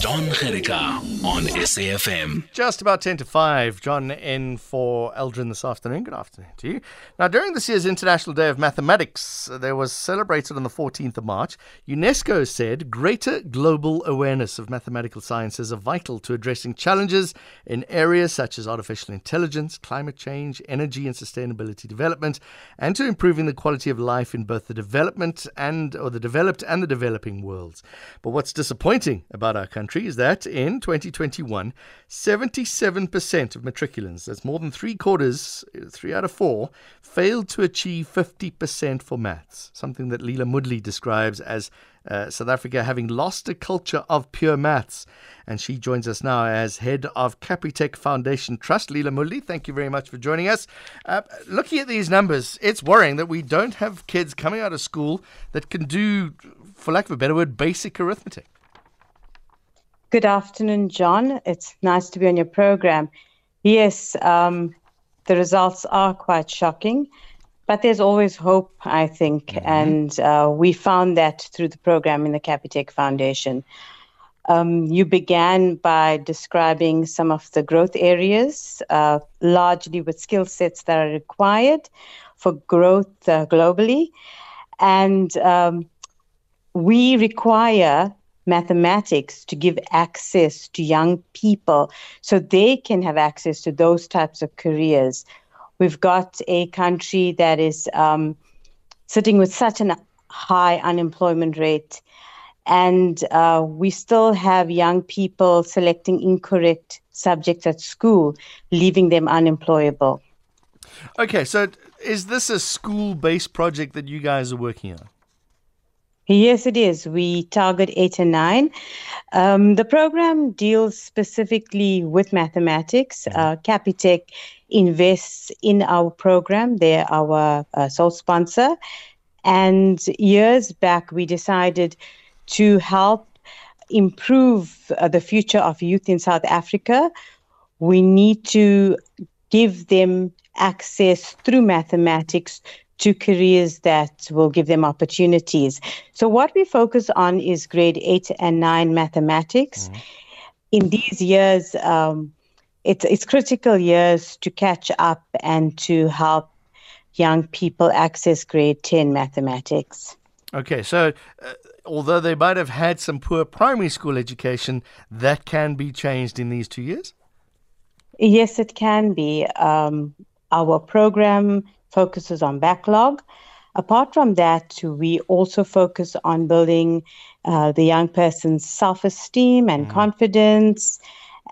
John Gerika on SAFM. Just about 10 to 5. John in for Eldrin this afternoon. Good afternoon to you. Now, during this year's International Day of Mathematics, there was celebrated on the 14th of March. UNESCO said greater global awareness of mathematical sciences are vital to addressing challenges in areas such as artificial intelligence, climate change, energy and sustainability development, and to improving the quality of life in both the development and or the developed and the developing worlds. But what's disappointing about our country is that in 2021, 77% of matriculants, that's more than three quarters, three out of four, failed to achieve 50% for maths, something that Leela Moodley describes as uh, South Africa having lost a culture of pure maths. And she joins us now as head of Capitec Foundation Trust. Leela Moodley, thank you very much for joining us. Uh, looking at these numbers, it's worrying that we don't have kids coming out of school that can do, for lack of a better word, basic arithmetic. Good afternoon, John. It's nice to be on your program. Yes, um, the results are quite shocking, but there's always hope, I think. Mm-hmm. And uh, we found that through the program in the Capitec Foundation. Um, you began by describing some of the growth areas, uh, largely with skill sets that are required for growth uh, globally. And um, we require mathematics to give access to young people so they can have access to those types of careers. We've got a country that is um, sitting with such a high unemployment rate, and uh, we still have young people selecting incorrect subjects at school, leaving them unemployable. Okay, so is this a school based project that you guys are working on? Yes, it is. We target eight and nine. Um, the program deals specifically with mathematics. Mm-hmm. Uh, Capitec invests in our program, they're our uh, sole sponsor. And years back, we decided to help improve uh, the future of youth in South Africa. We need to give them access through mathematics to careers that will give them opportunities. So, what we focus on is grade eight and nine mathematics. Mm-hmm. In these years, um, it's, it's critical years to catch up and to help young people access grade 10 mathematics. Okay, so uh, although they might have had some poor primary school education, that can be changed in these two years? Yes, it can be. Um, our program focuses on backlog. Apart from that, we also focus on building uh, the young person's self-esteem and mm. confidence,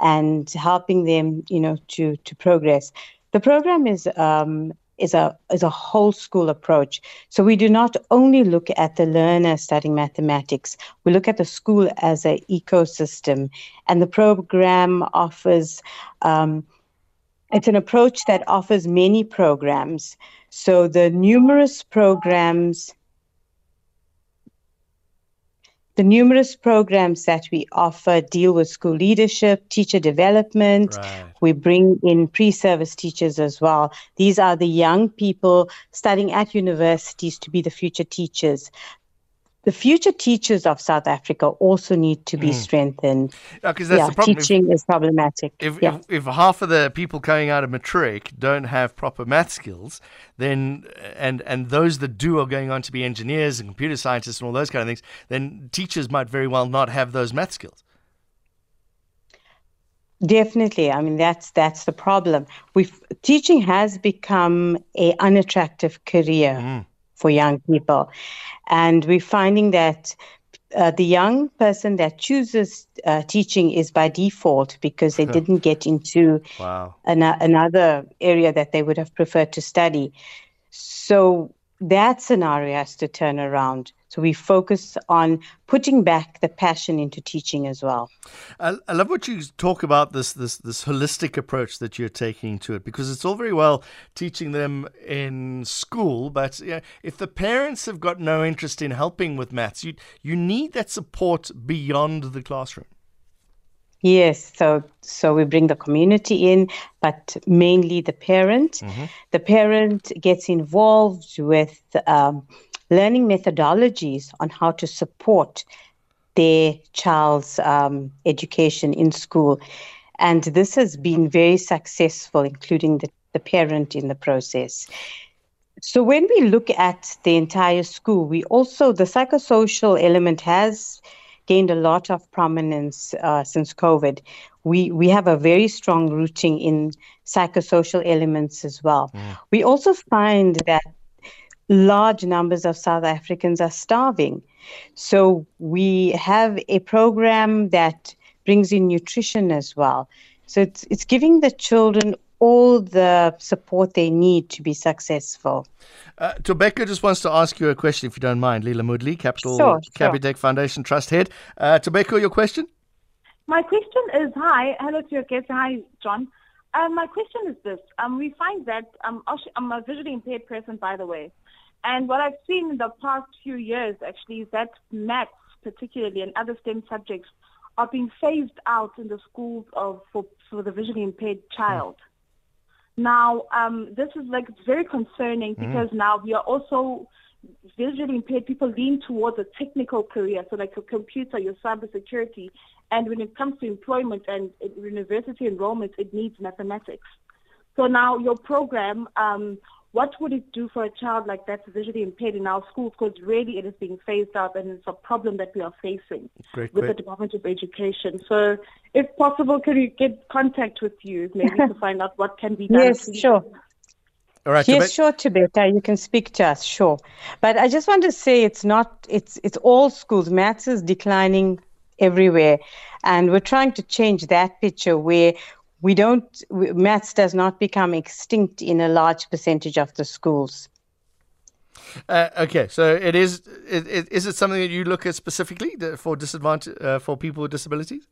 and helping them, you know, to to progress. The program is um, is a is a whole school approach. So we do not only look at the learner studying mathematics. We look at the school as an ecosystem, and the program offers. Um, it's an approach that offers many programs. So the numerous programs the numerous programs that we offer deal with school leadership, teacher development. Right. We bring in pre service teachers as well. These are the young people studying at universities to be the future teachers the future teachers of South Africa also need to be mm. strengthened. Yeah, because that's yeah, the problem. Teaching if, is problematic. If, yeah. if, if half of the people coming out of matric don't have proper math skills, then and and those that do are going on to be engineers and computer scientists and all those kind of things, then teachers might very well not have those math skills. Definitely. I mean, that's that's the problem. we teaching has become a unattractive career. Mm for young people. And we're finding that uh, the young person that chooses uh, teaching is by default because they didn't get into wow. an- another area that they would have preferred to study. So that scenario has to turn around. So we focus on putting back the passion into teaching as well. I, I, love what you talk about this this this holistic approach that you're taking to it because it's all very well teaching them in school, but you know, if the parents have got no interest in helping with maths, you you need that support beyond the classroom. Yes, so so we bring the community in, but mainly the parent. Mm-hmm. The parent gets involved with um, learning methodologies on how to support their child's um, education in school. And this has been very successful, including the, the parent in the process. So when we look at the entire school, we also, the psychosocial element has gained a lot of prominence uh, since COVID. We, we have a very strong rooting in psychosocial elements as well. Mm. We also find that large numbers of South Africans are starving. So we have a program that brings in nutrition as well. So it's, it's giving the children all the support they need to be successful. Uh, Tobeka just wants to ask you a question, if you don't mind. Leela Moodley, Capital sure, Capitec sure. Foundation Trust Head. Uh, Tobeka, your question? My question is, hi, hello to your guest. Hi, John. Um, my question is this. Um, we find that um, I'm a visually impaired person, by the way. And what I've seen in the past few years, actually, is that maths, particularly, and other STEM subjects are being phased out in the schools of for, for the visually impaired child. Mm. Now, um, this is like very concerning mm-hmm. because now we are also visually impaired people lean towards a technical career, so like your computer, your cybersecurity, and when it comes to employment and university enrollment, it needs mathematics. So now your program um, what would it do for a child like that visually impaired in our schools? Because really it is being phased out and it's a problem that we are facing great, with great. the Department of Education. So if possible, can we get contact with you maybe to find out what can be done? Yes, sure. All right, yes, sure, Tobeka, you can speak to us, sure. But I just want to say it's not, it's it's all schools. Maths is declining everywhere. And we're trying to change that picture where we don't maths does not become extinct in a large percentage of the schools uh, okay so it is it, it, is it something that you look at specifically for disadvantage uh, for people with disabilities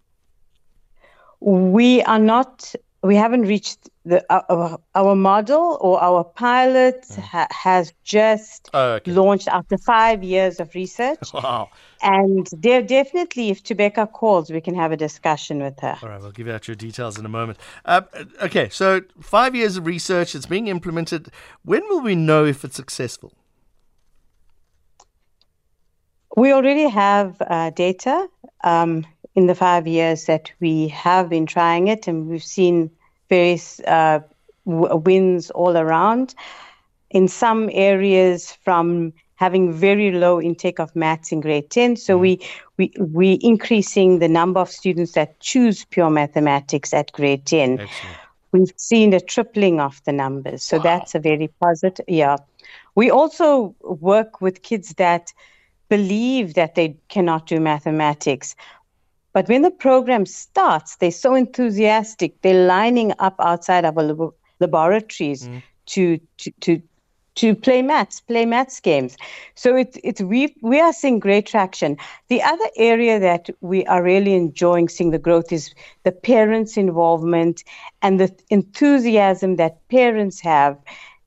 we are not we haven't reached the uh, our model or our pilot mm. ha- has just oh, okay. launched after five years of research. Wow! And there definitely, if Tobeka calls, we can have a discussion with her. All right, we'll give out your details in a moment. Uh, okay, so five years of research, it's being implemented. When will we know if it's successful? We already have uh, data. Um, in the five years that we have been trying it, and we've seen various uh, w- wins all around. In some areas, from having very low intake of maths in grade 10 so mm. we we we increasing the number of students that choose pure mathematics at grade 10 Excellent. we've seen a tripling of the numbers so wow. that's a very positive yeah we also work with kids that believe that they cannot do mathematics but when the program starts, they're so enthusiastic. They're lining up outside our lab- laboratories mm. to, to, to, to play maths, play maths games. So it's it's we we are seeing great traction. The other area that we are really enjoying seeing the growth is the parents' involvement and the enthusiasm that parents have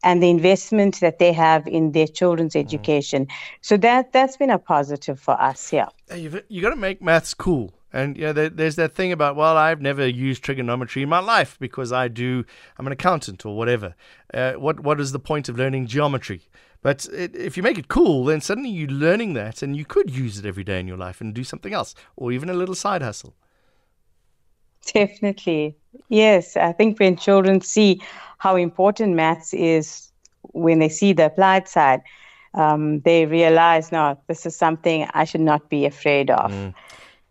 and the investment that they have in their children's mm. education. So that that's been a positive for us. Yeah. You've, you got to make maths cool. And you know, there, there's that thing about, well, I've never used trigonometry in my life because I do, I'm an accountant or whatever. Uh, what what is the point of learning geometry? But it, if you make it cool, then suddenly you're learning that, and you could use it every day in your life and do something else, or even a little side hustle. Definitely, yes. I think when children see how important maths is, when they see the applied side, um, they realize, no, this is something I should not be afraid of. Mm.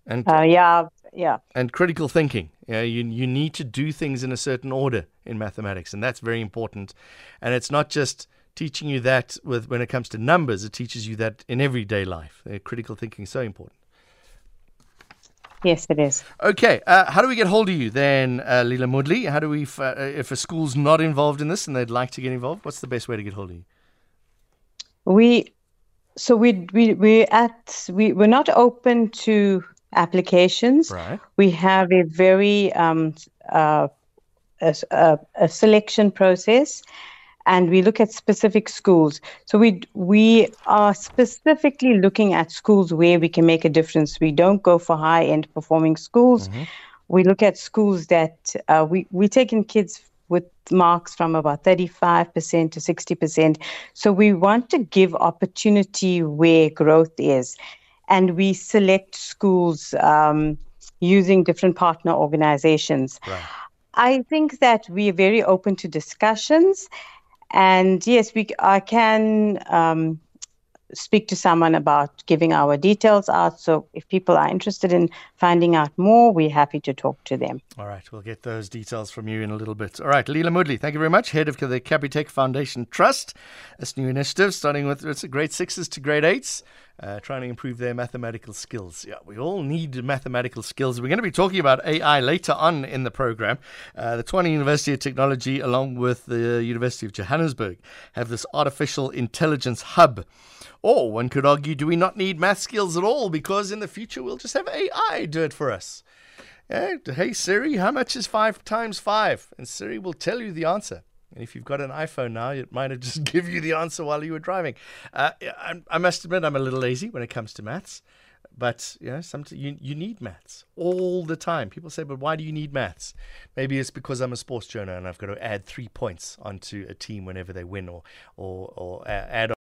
And uh, yeah, yeah. And critical thinking. Yeah, you you need to do things in a certain order in mathematics, and that's very important. And it's not just teaching you that with when it comes to numbers; it teaches you that in everyday life. Uh, critical thinking is so important. Yes, it is. Okay, uh, how do we get hold of you then, uh, Leela Moodley? How do we, uh, if a school's not involved in this and they'd like to get involved, what's the best way to get hold of you? We, so we we we at we we're not open to applications. Right. We have a very um, uh, a, a, selection process, and we look at specific schools. So we we are specifically looking at schools where we can make a difference. We don't go for high end performing schools. Mm-hmm. We look at schools that uh, we we take in kids with marks from about 35% to 60%. So we want to give opportunity where growth is. And we select schools um, using different partner organizations. Right. I think that we are very open to discussions, and yes, we I can um, speak to someone about giving our details out. So if people are interested in finding out more, we're happy to talk to them. All right, we'll get those details from you in a little bit. All right, Leela Moodley, thank you very much, head of the Capitec Foundation Trust. This new initiative starting with it's a grade sixes to grade eights. Uh, trying to improve their mathematical skills. Yeah, we all need mathematical skills. We're going to be talking about AI later on in the program. Uh, the Tshwane University of Technology, along with the University of Johannesburg, have this artificial intelligence hub. Or one could argue, do we not need math skills at all? Because in the future, we'll just have AI do it for us. Hey Siri, how much is five times five? And Siri will tell you the answer. And if you've got an iPhone now, it might have just give you the answer while you were driving. Uh, I, I, must admit, I'm a little lazy when it comes to maths. But you know, sometimes you you need maths all the time. People say, "But why do you need maths?" Maybe it's because I'm a sports journal and I've got to add three points onto a team whenever they win, or or or add